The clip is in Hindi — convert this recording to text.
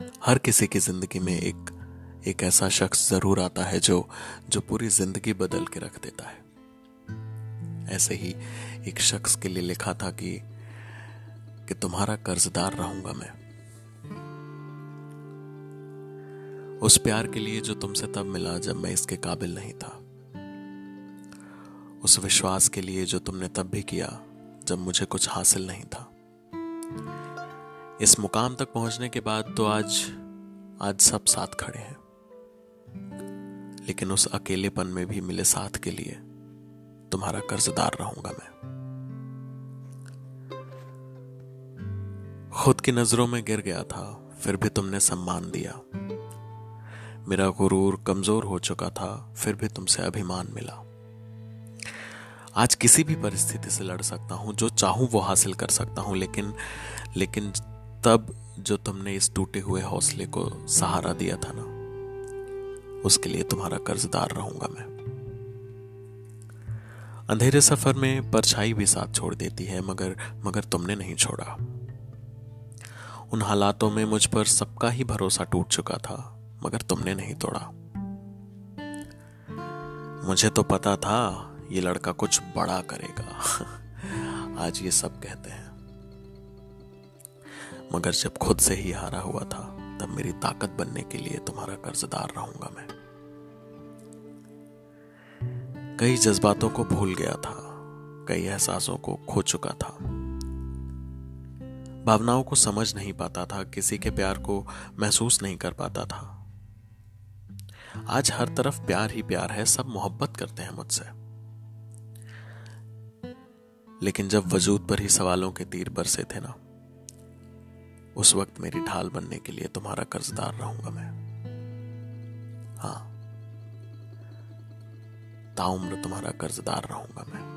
हर किसी की ज़िंदगी में एक एक ऐसा शख्स ज़रूर आता है जो जो पूरी ज़िंदगी बदल के रख देता है। ऐसे ही एक शख्स के लिए लिखा था कि कि तुम्हारा कर्जदार रहूँगा मैं। उस प्यार के लिए जो तुमसे तब मिला जब मैं इसके काबिल नहीं था। उस विश्वास के लिए जो तुमने तब भी किया जब मुझे कुछ हासिल नहीं था। इस मुकाम तक पहुँचने के बाद तो आज आज सब साथ खड़े हैं। लेकिन उस अकेलेपन में भी मिले साथ के लिए तुम्हारा कर्जदार रहूँगा मैं। खुद की नज़रों में गिर गया था, फिर भी तुमने सम्मान दिया। मेरा गुरूर कमज़ोर हो चुका था, फिर भी तुमसे अभिमान मिला। आज किसी भी परिस्थिति से लड़ सकता हूँ, जो चाहूँ वो हासिल कर सकता हूँ, लेकिन लेकिन तब जो तुमने इस टूटे हुए हौसले को सहारा दिया था ना, उसके लिए तुम्हारा कर्जदार रहूँगा मैं। अंधेरे सफ़र में परछाई भी साथ छोड़ देती है, मगर मगर तुमने नहीं छोड़ा। उन हालातों में मुझ पर सबका ही भरोसा टूट चुका था, मगर तुमने नहीं तोड़ा। मुझे तो पता था, ये लड़का कुछ बड़ा करेगा। आज ये सब कहते हैं। मगर जब खुद से ही हारा हुआ था, तब मेरी ताकत बनने के लिए तुम्हारा कर्जदार रहूँगा मैं। कई जज्बातों को भूल गया था, कई एहसासों को खो चुका था। भावनाओं को समझ नहीं पाता था, किसी के प्यार को महसूस नहीं कर पाता था। आज हर तरफ़ प्यार ही प्यार है, सब मोहब्बत करते हैं मुझसे। लेकिन जब वजूद पर ही सवालों के तीर बरसे थे ना उस वक्त मेरी ढाल बनने के लिए तुम्हारा कर्जदार रहूँगा मैं। हाँ ताउम्र तुम्हारा कर्जदार रहूँगा मैं।